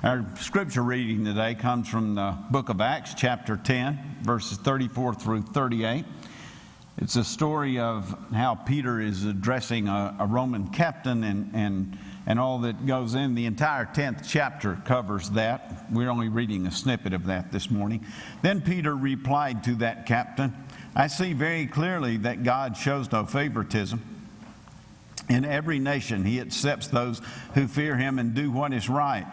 Our scripture reading today comes from the book of Acts, chapter 10, verses 34 through 38. It's a story of how Peter is addressing a, a Roman captain and, and, and all that goes in. The entire 10th chapter covers that. We're only reading a snippet of that this morning. Then Peter replied to that captain I see very clearly that God shows no favoritism. In every nation, he accepts those who fear him and do what is right.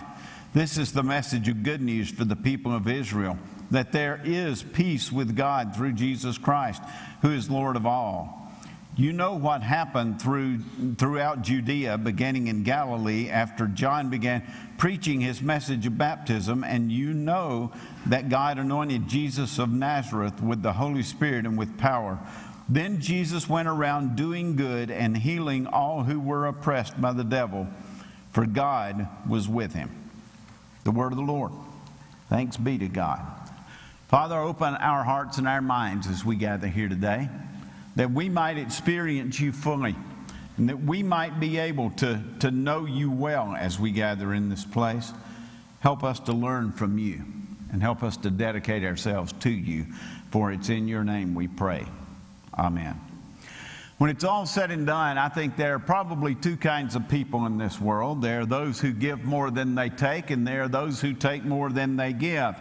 This is the message of good news for the people of Israel that there is peace with God through Jesus Christ, who is Lord of all. You know what happened through, throughout Judea, beginning in Galilee, after John began preaching his message of baptism, and you know that God anointed Jesus of Nazareth with the Holy Spirit and with power. Then Jesus went around doing good and healing all who were oppressed by the devil, for God was with him. The word of the Lord. Thanks be to God. Father, open our hearts and our minds as we gather here today, that we might experience you fully, and that we might be able to, to know you well as we gather in this place. Help us to learn from you, and help us to dedicate ourselves to you, for it's in your name we pray. Amen. When it's all said and done, I think there are probably two kinds of people in this world. There are those who give more than they take, and there are those who take more than they give.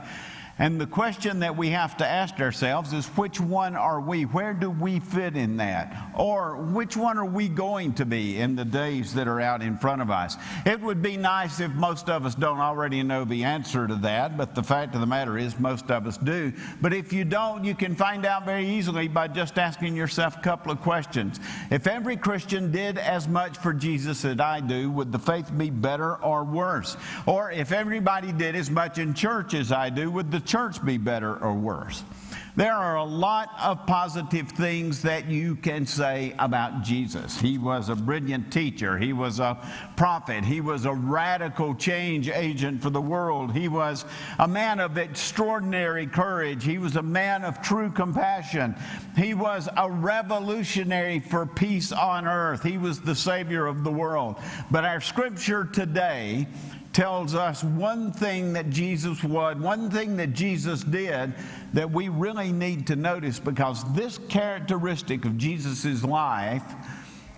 And the question that we have to ask ourselves is which one are we? Where do we fit in that? Or which one are we going to be in the days that are out in front of us? It would be nice if most of us don't already know the answer to that, but the fact of the matter is most of us do. But if you don't, you can find out very easily by just asking yourself a couple of questions. If every Christian did as much for Jesus as I do, would the faith be better or worse? Or if everybody did as much in church as I do, would the church be better or worse? There are a lot of positive things that you can say about Jesus. He was a brilliant teacher. He was a prophet. He was a radical change agent for the world. He was a man of extraordinary courage. He was a man of true compassion. He was a revolutionary for peace on earth. He was the Savior of the world. But our scripture today tells us one thing that Jesus would, one thing that Jesus did that we really need to notice because this characteristic of Jesus' life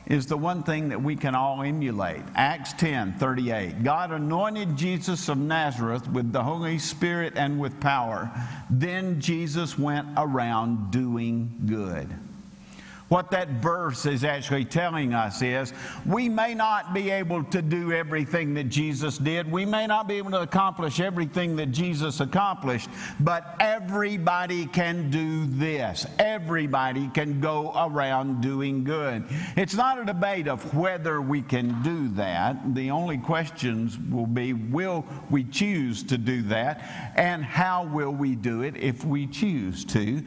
is the one thing that we can all emulate. Acts 10 38. God anointed Jesus of Nazareth with the Holy Spirit and with power. Then Jesus went around doing good. What that verse is actually telling us is we may not be able to do everything that Jesus did. We may not be able to accomplish everything that Jesus accomplished, but everybody can do this. Everybody can go around doing good. It's not a debate of whether we can do that. The only questions will be will we choose to do that? And how will we do it if we choose to?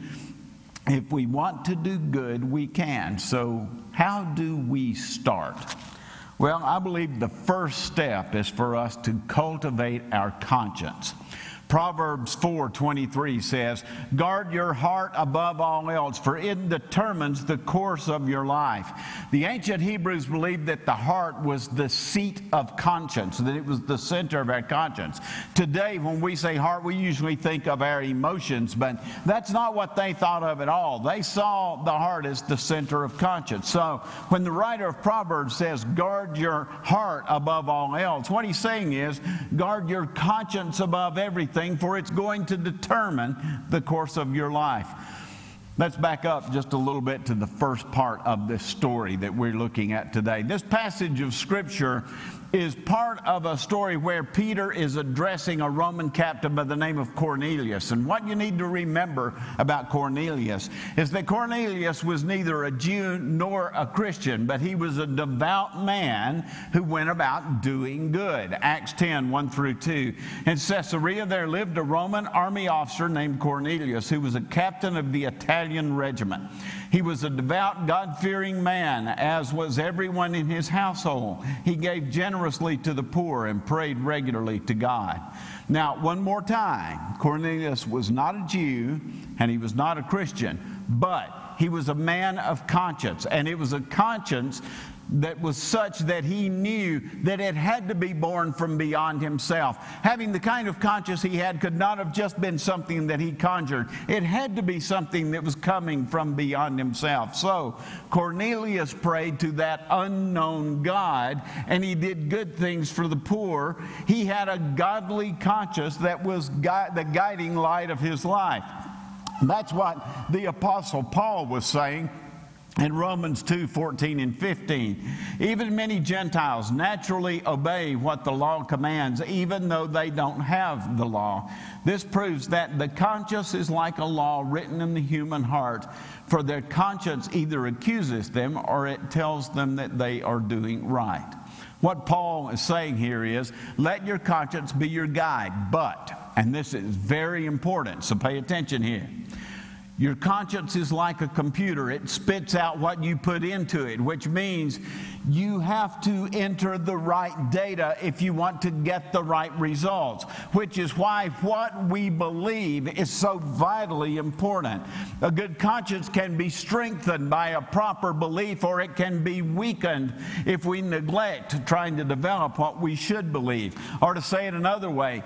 If we want to do good, we can. So, how do we start? Well, I believe the first step is for us to cultivate our conscience. Proverbs 4:23 says, "Guard your heart above all else, for it determines the course of your life." The ancient Hebrews believed that the heart was the seat of conscience, that it was the center of our conscience. Today, when we say heart, we usually think of our emotions, but that's not what they thought of at all. They saw the heart as the center of conscience. So, when the writer of Proverbs says, "Guard your heart above all else," what he's saying is, guard your conscience above everything for it's going to determine the course of your life. Let's back up just a little bit to the first part of this story that we're looking at today. This passage of Scripture is part of a story where Peter is addressing a Roman captain by the name of Cornelius. And what you need to remember about Cornelius is that Cornelius was neither a Jew nor a Christian, but he was a devout man who went about doing good. Acts 10 1 through 2. In Caesarea, there lived a Roman army officer named Cornelius who was a captain of the Italian regiment. He was a devout, God fearing man, as was everyone in his household. He gave generously to the poor and prayed regularly to God. Now, one more time Cornelius was not a Jew and he was not a Christian, but he was a man of conscience, and it was a conscience that was such that he knew that it had to be born from beyond himself. Having the kind of conscience he had could not have just been something that he conjured, it had to be something that was coming from beyond himself. So Cornelius prayed to that unknown God, and he did good things for the poor. He had a godly conscience that was the guiding light of his life. That's what the Apostle Paul was saying in Romans 2 14 and 15. Even many Gentiles naturally obey what the law commands, even though they don't have the law. This proves that the conscience is like a law written in the human heart, for their conscience either accuses them or it tells them that they are doing right. What Paul is saying here is let your conscience be your guide, but, and this is very important, so pay attention here. Your conscience is like a computer. It spits out what you put into it, which means you have to enter the right data if you want to get the right results, which is why what we believe is so vitally important. A good conscience can be strengthened by a proper belief, or it can be weakened if we neglect trying to develop what we should believe. Or to say it another way,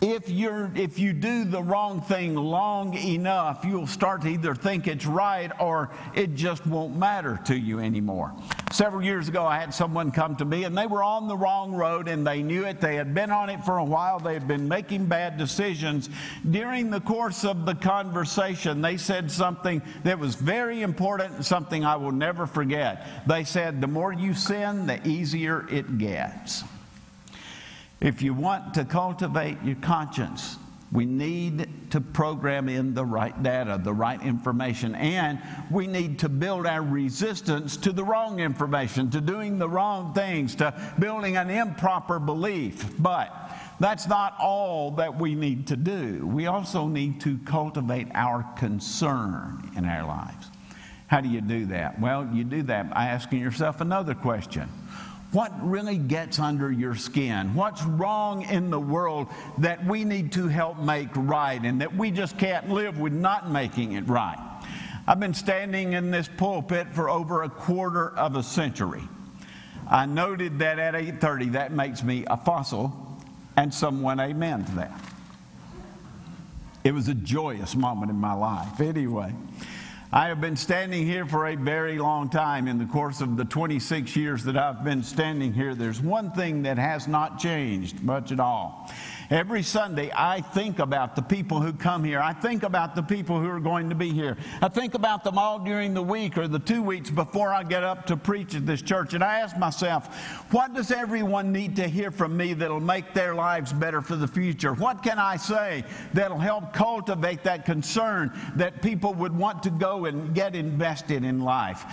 if you're if you do the wrong thing long enough you'll start to either think it's right or it just won't matter to you anymore. Several years ago i had someone come to me and they were on the wrong road and they knew it. They had been on it for a while. They had been making bad decisions. During the course of the conversation they said something that was very important and something i will never forget. They said the more you sin the easier it gets if you want to cultivate your conscience, we need to program in the right data, the right information, and we need to build our resistance to the wrong information, to doing the wrong things, to building an improper belief. But that's not all that we need to do. We also need to cultivate our concern in our lives. How do you do that? Well, you do that by asking yourself another question what really gets under your skin? What's wrong in the world that we need to help make right and that we just can't live with not making it right? I've been standing in this pulpit for over a quarter of a century. I noted that at 8:30 that makes me a fossil and someone amen to that. It was a joyous moment in my life. Anyway, I have been standing here for a very long time. In the course of the 26 years that I've been standing here, there's one thing that has not changed much at all. Every Sunday, I think about the people who come here. I think about the people who are going to be here. I think about them all during the week or the two weeks before I get up to preach at this church. And I ask myself, what does everyone need to hear from me that'll make their lives better for the future? What can I say that'll help cultivate that concern that people would want to go and get invested in life?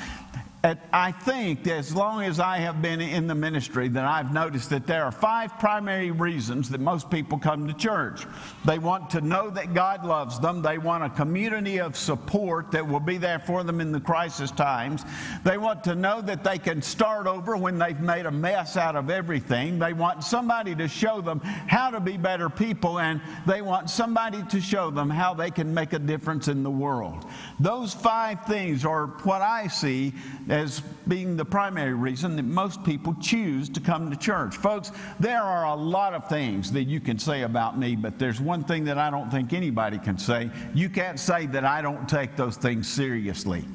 I think as long as I have been in the ministry that I've noticed that there are five primary reasons that most people come to church. They want to know that God loves them. They want a community of support that will be there for them in the crisis times. They want to know that they can start over when they've made a mess out of everything. They want somebody to show them how to be better people and they want somebody to show them how they can make a difference in the world. Those five things are what I see as being the primary reason that most people choose to come to church. Folks, there are a lot of things that you can say about me, but there's one thing that I don't think anybody can say. You can't say that I don't take those things seriously.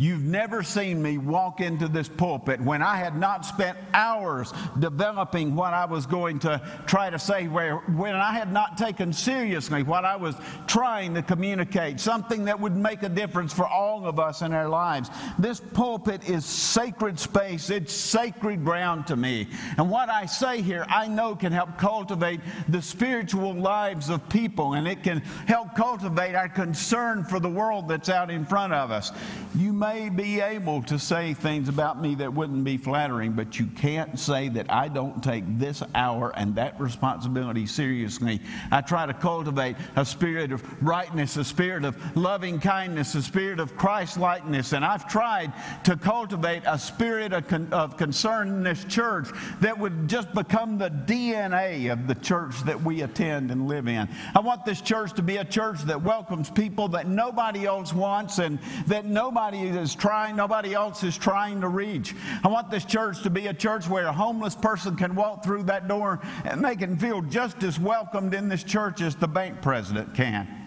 You've never seen me walk into this pulpit when I had not spent hours developing what I was going to try to say, where, when I had not taken seriously what I was trying to communicate, something that would make a difference for all of us in our lives. This pulpit is sacred space, it's sacred ground to me. And what I say here, I know can help cultivate the spiritual lives of people, and it can help cultivate our concern for the world that's out in front of us. You may may be able to say things about me that wouldn't be flattering, but you can't say that I don't take this hour and that responsibility seriously. I try to cultivate a spirit of rightness, a spirit of loving kindness, a spirit of Christ likeness, and I've tried to cultivate a spirit of, con- of concern in this church that would just become the DNA of the church that we attend and live in. I want this church to be a church that welcomes people that nobody else wants and that nobody is trying, nobody else is trying to reach. I want this church to be a church where a homeless person can walk through that door and they can feel just as welcomed in this church as the bank president can.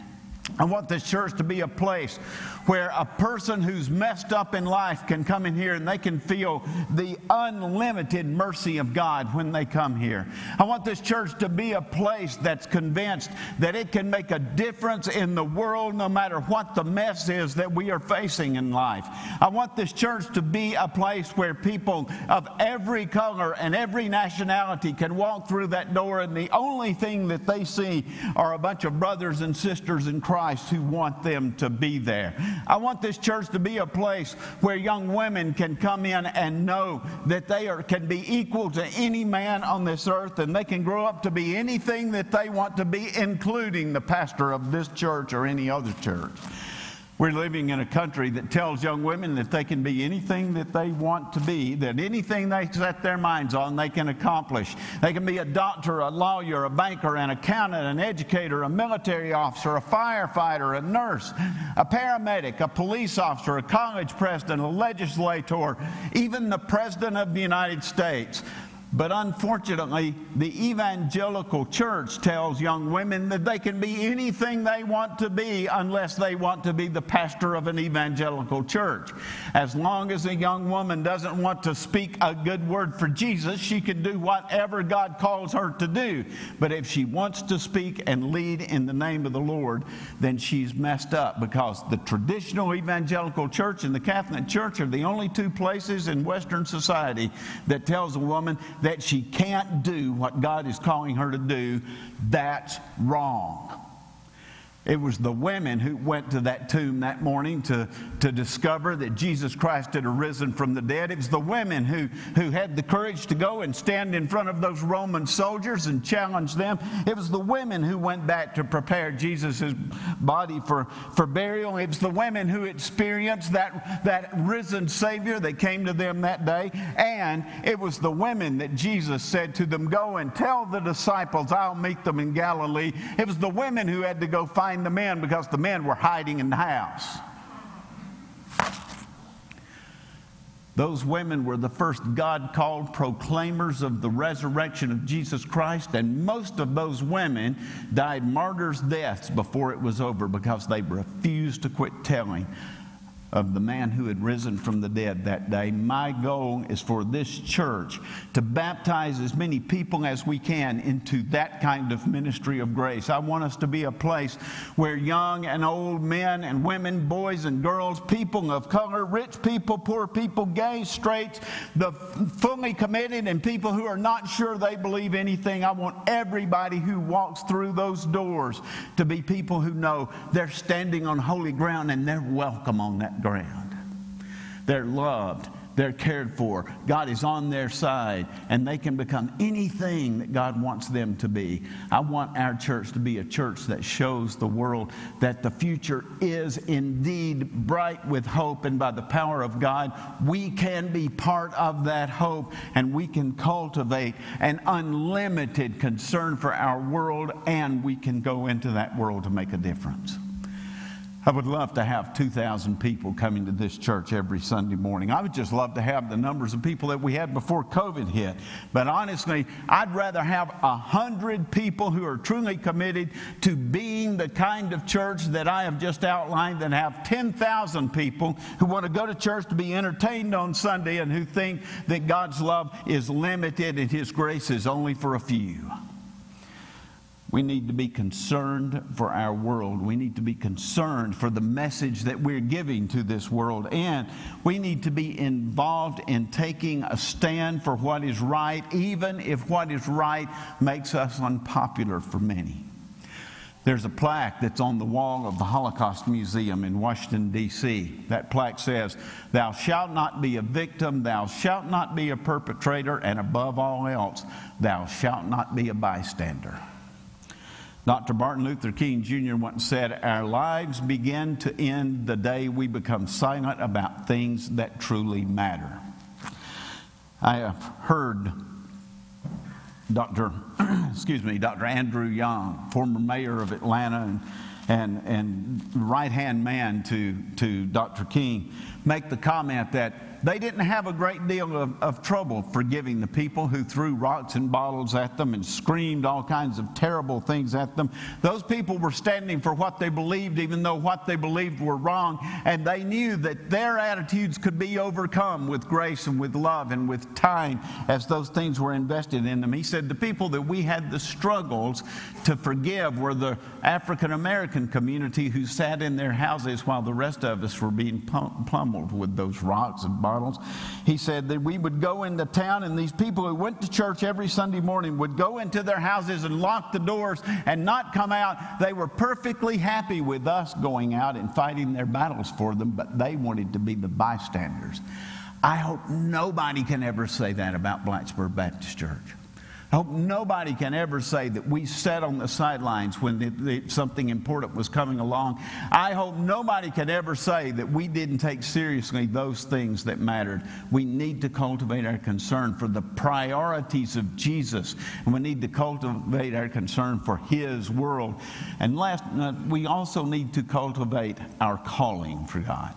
I want this church to be a place where a person who's messed up in life can come in here and they can feel the unlimited mercy of God when they come here. I want this church to be a place that's convinced that it can make a difference in the world no matter what the mess is that we are facing in life. I want this church to be a place where people of every color and every nationality can walk through that door and the only thing that they see are a bunch of brothers and sisters in Christ who want them to be there. I want this church to be a place where young women can come in and know that they are, can be equal to any man on this earth and they can grow up to be anything that they want to be, including the pastor of this church or any other church. We're living in a country that tells young women that they can be anything that they want to be, that anything they set their minds on, they can accomplish. They can be a doctor, a lawyer, a banker, an accountant, an educator, a military officer, a firefighter, a nurse, a paramedic, a police officer, a college president, a legislator, even the president of the United States. But unfortunately, the evangelical church tells young women that they can be anything they want to be unless they want to be the pastor of an evangelical church. As long as a young woman doesn't want to speak a good word for Jesus, she can do whatever God calls her to do. But if she wants to speak and lead in the name of the Lord, then she's messed up because the traditional evangelical church and the Catholic church are the only two places in Western society that tells a woman that she can't do what God is calling her to do, that's wrong. It was the women who went to that tomb that morning to, to discover that Jesus Christ had arisen from the dead. It was the women who, who had the courage to go and stand in front of those Roman soldiers and challenge them. It was the women who went back to prepare Jesus' body for, for burial. It was the women who experienced that, that risen Savior that came to them that day. And it was the women that Jesus said to them, Go and tell the disciples, I'll meet them in Galilee. It was the women who had to go find find the men because the men were hiding in the house. Those women were the first God called proclaimers of the resurrection of Jesus Christ, and most of those women died martyrs' deaths before it was over because they refused to quit telling of the man who had risen from the dead that day. My goal is for this church to baptize as many people as we can into that kind of ministry of grace. I want us to be a place where young and old men and women, boys and girls, people of color, rich people, poor people, gay, straight, the fully committed, and people who are not sure they believe anything. I want everybody who walks through those doors to be people who know they're standing on holy ground and they're welcome on that ground. They're loved. They're cared for. God is on their side, and they can become anything that God wants them to be. I want our church to be a church that shows the world that the future is indeed bright with hope, and by the power of God, we can be part of that hope, and we can cultivate an unlimited concern for our world, and we can go into that world to make a difference. I would love to have 2,000 people coming to this church every Sunday morning. I would just love to have the numbers of people that we had before COVID hit. But honestly, I'd rather have 100 people who are truly committed to being the kind of church that I have just outlined than have 10,000 people who want to go to church to be entertained on Sunday and who think that God's love is limited and His grace is only for a few. We need to be concerned for our world. We need to be concerned for the message that we're giving to this world. And we need to be involved in taking a stand for what is right, even if what is right makes us unpopular for many. There's a plaque that's on the wall of the Holocaust Museum in Washington, D.C. That plaque says, Thou shalt not be a victim, thou shalt not be a perpetrator, and above all else, thou shalt not be a bystander. Dr. Martin Luther King Jr. once said, Our lives begin to end the day we become silent about things that truly matter. I have heard Dr. excuse me, Dr. Andrew Young, former mayor of Atlanta and, and, and right hand man to, to Dr. King make the comment that they didn't have a great deal of, of, trouble forgiving the people who threw rocks and bottles at them and screamed all kinds of terrible things at them. Those people were standing for what they believed, even though what they believed were wrong, and they knew that their attitudes could be overcome with grace and with love and with time as those things were invested in them. He said the people that we had the struggles to forgive were the African American community who sat in their houses while the rest of us were being pummeled with those rocks and bottles He said that we would go into town, and these people who went to church every Sunday morning would go into their houses and lock the doors and not come out. They were perfectly happy with us going out and fighting their battles for them, but they wanted to be the bystanders. I hope nobody can ever say that about Blacksburg Baptist Church. I hope nobody can ever say that we sat on the sidelines when the, the, something important was coming along. I hope nobody can ever say that we didn't take seriously those things that mattered. We need to cultivate our concern for the priorities of Jesus, and we need to cultivate our concern for His world. And last, uh, we also need to cultivate our calling for God.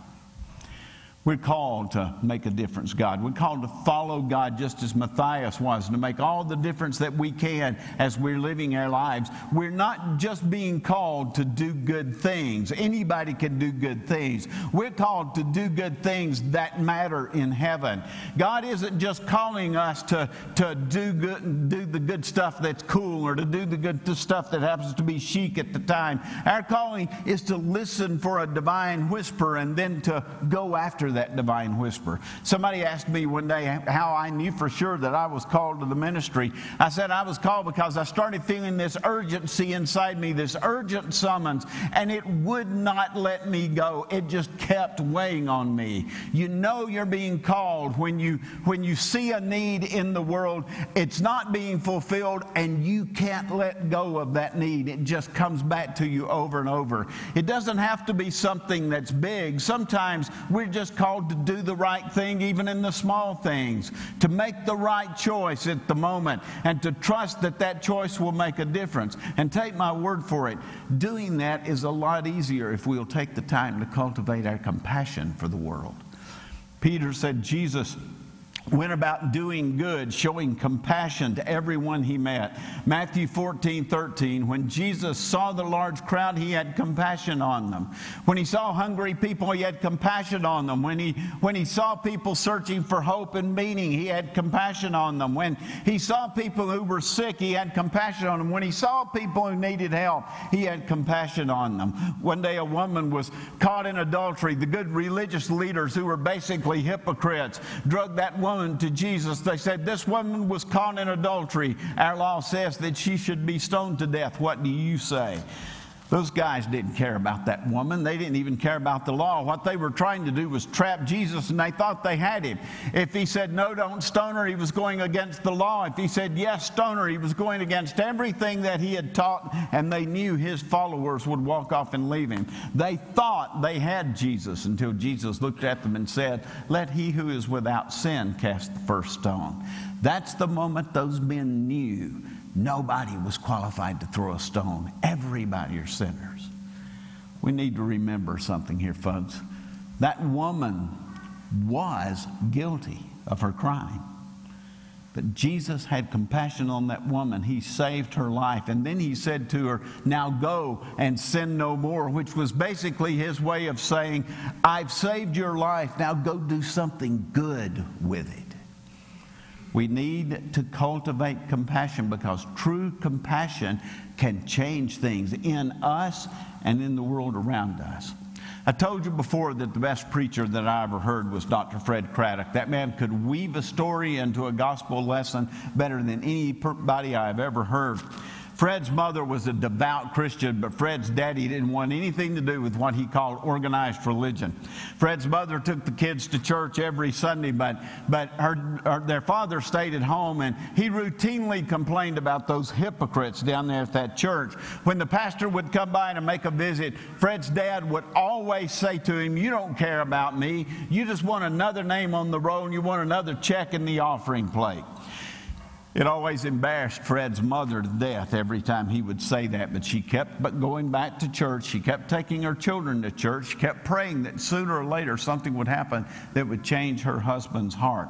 We're called to make a difference, God. We're called to follow God just as Matthias was, to make all the difference that we can as we're living our lives. We're not just being called to do good things. Anybody can do good things. We're called to do good things that matter in heaven. God isn't just calling us to, to do, good, do the good stuff that's cool or to do the good stuff that happens to be chic at the time. Our calling is to listen for a divine whisper and then to go after that divine whisper. Somebody asked me one day how I knew for sure that I was called to the ministry. I said I was called because I started feeling this urgency inside me, this urgent summons, and it would not let me go. It just kept weighing on me. You know you're being called when you when you see a need in the world, it's not being fulfilled and you can't let go of that need. It just comes back to you over and over. It doesn't have to be something that's big. Sometimes we're just called to do the right thing, even in the small things, to make the right choice at the moment, and to trust that that choice will make a difference. And take my word for it, doing that is a lot easier if we'll take the time to cultivate our compassion for the world. Peter said, Jesus went about doing good, showing compassion to everyone he met. Matthew 14, 13, when Jesus saw the large crowd, he had compassion on them. When he saw hungry people, he had compassion on them. When he, when he saw people searching for hope and meaning, he had compassion on them. When he saw people who were sick, he had compassion on them. When he saw people who needed help, he had compassion on them. One day, a woman was caught in adultery. The good religious leaders, who were basically hypocrites, drugged that woman woman to Jesus. They said, This woman was caught in adultery. Our law says that she should be stoned to death. What do you say? Those guys didn't care about that woman. They didn't even care about the law. What they were trying to do was trap Jesus, and they thought they had him. If he said, No, don't stone her, he was going against the law. If he said, Yes, stone her, he was going against everything that he had taught, and they knew his followers would walk off and leave him. They thought they had Jesus until Jesus looked at them and said, Let he who is without sin cast the first stone. That's the moment those men knew Nobody was qualified to throw a stone. Everybody are sinners. We need to remember something here, folks. That woman was guilty of her crime. But Jesus had compassion on that woman. He saved her life. And then he said to her, Now go and sin no more, which was basically his way of saying, I've saved your life. Now go do something good with it. We need to cultivate compassion because true compassion can change things in us and in the world around us. I told you before that the best preacher that I ever heard was Dr. Fred Craddock. That man could weave a story into a gospel lesson better than anybody I've ever heard. Fred's mother was a devout Christian, but Fred's daddy didn't want anything to do with what he called organized religion. Fred's mother took the kids to church every Sunday, but, but her, her, their father stayed at home, and he routinely complained about those hypocrites down there at that church. When the pastor would come by and make a visit, Fred's dad would always say to him, You don't care about me. You just want another name on the roll, and you want another check in the offering plate. It always embarrassed Fred's mother to death every time he would say that, but she kept but going back to church. She kept taking her children to church. She kept praying that sooner or later something would happen that would change her husband's heart.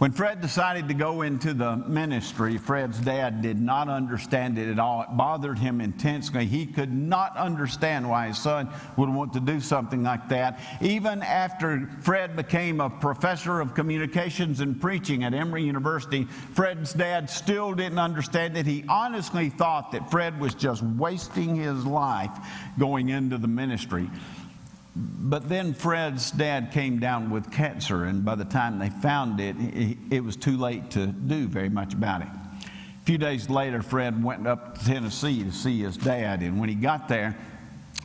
When Fred decided to go into the ministry, Fred's dad did not understand it at all. It bothered him intensely. He could not understand why his son would want to do something like that. Even after Fred became a professor of communications and preaching at Emory University, Fred's dad still didn't understand it. He honestly thought that Fred was just wasting his life going into the ministry. But then Fred's dad came down with cancer, and by the time they found it, it was too late to do very much about it. A few days later, Fred went up to Tennessee to see his dad, and when he got there,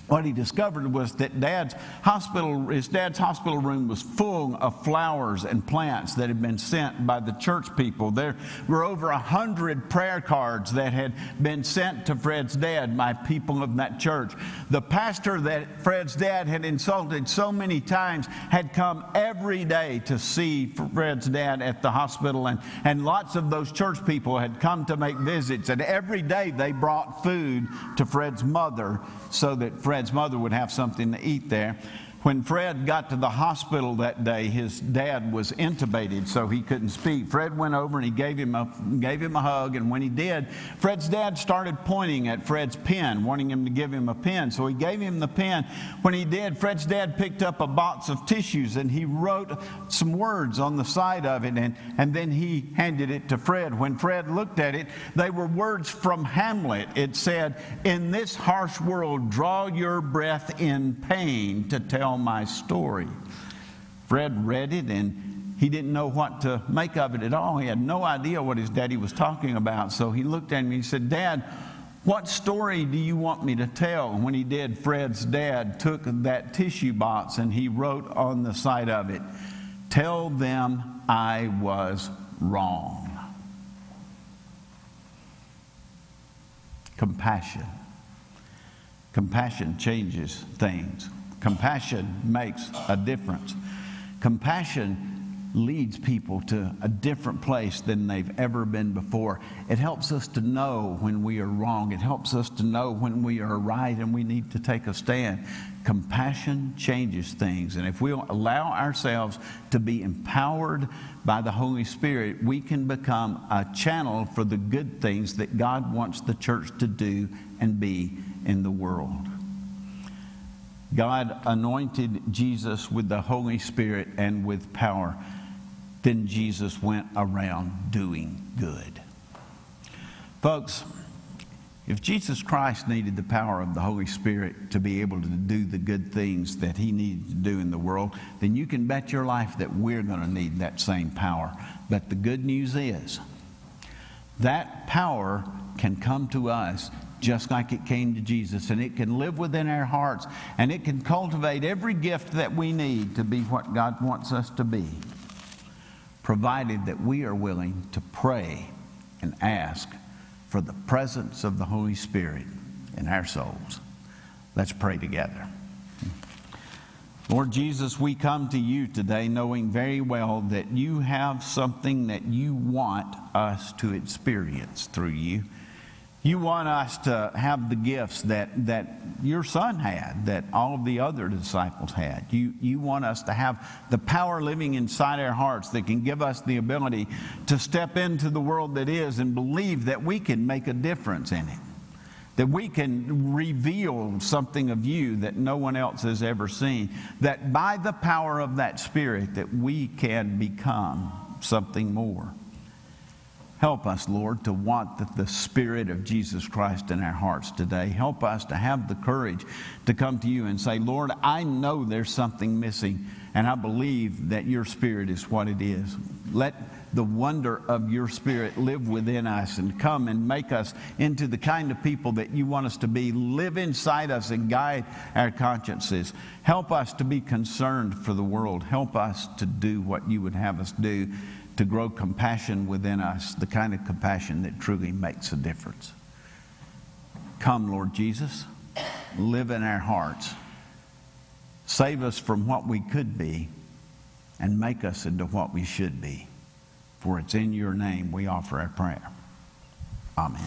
what he discovered was that dad's hospital, his dad's hospital room was full of flowers and plants that had been sent by the church people. There were over a hundred prayer cards that had been sent to Fred's dad by people of that church. The pastor that Fred's dad had insulted so many times had come every day to see Fred's dad at the hospital, and, and lots of those church people had come to make visits, and every day they brought food to Fred's mother so that Fred Fred's mother would have something to eat there. When Fred got to the hospital that day, his dad was intubated, so he couldn't speak. Fred went over and he gave him a, gave him a hug, and when he did, Fred's dad started pointing at Fred's pen, wanting him to give him a pen. So he gave him the pen. When he did, Fred's dad picked up a box of tissues and he wrote some words on the side of it, and, and then he handed it to Fred. When Fred looked at it, they were words from Hamlet. It said, In this harsh world, draw your breath in pain to tell my story. Fred read it and he didn't know what to make of it at all. He had no idea what his daddy was talking about. So he looked at me and he said, Dad, what story do you want me to tell? And when he did, Fred's dad took that tissue box and he wrote on the side of it, Tell them I was wrong. Compassion. Compassion changes things. Compassion makes a difference. Compassion leads people to a different place than they've ever been before. It helps us to know when we are wrong. It helps us to know when we are right and we need to take a stand. Compassion changes things. And if we allow ourselves to be empowered by the Holy Spirit, we can become a channel for the good things that God wants the church to do and be in the world. God anointed Jesus with the Holy Spirit and with power. Then Jesus went around doing good. Folks, if Jesus Christ needed the power of the Holy Spirit to be able to do the good things that he needed to do in the world, then you can bet your life that we're going to need that same power. But the good news is that power can come to us just like it came to Jesus. And it can live within our hearts and it can cultivate every gift that we need to be what God wants us to be, provided that we are willing to pray and ask for the presence of the Holy Spirit in our souls. Let's pray together. Lord Jesus, we come to you today knowing very well that you have something that you want us to experience through you. You want us to have the gifts that, that your son had, that all of the other disciples had. You, you want us to have the power living inside our hearts that can give us the ability to step into the world that is and believe that we can make a difference in it. That we can reveal something of you that no one else has ever seen. That by the power of that Spirit, that we can become something more. Help us, Lord, to want the, the, Spirit of Jesus Christ in our hearts today. Help us to have the courage to come to you and say, Lord, I know there's something missing, and I believe that your Spirit is what it is. Let the wonder of your Spirit live within us and come and make us into the kind of people that you want us to be. Live inside us and guide our consciences. Help us to be concerned for the world. Help us to do what you would have us do to grow compassion within us, the kind of compassion that truly makes a difference. Come, Lord Jesus, live in our hearts. Save us from what we could be and make us into what we should be. For it's in your name we offer our prayer. Amen.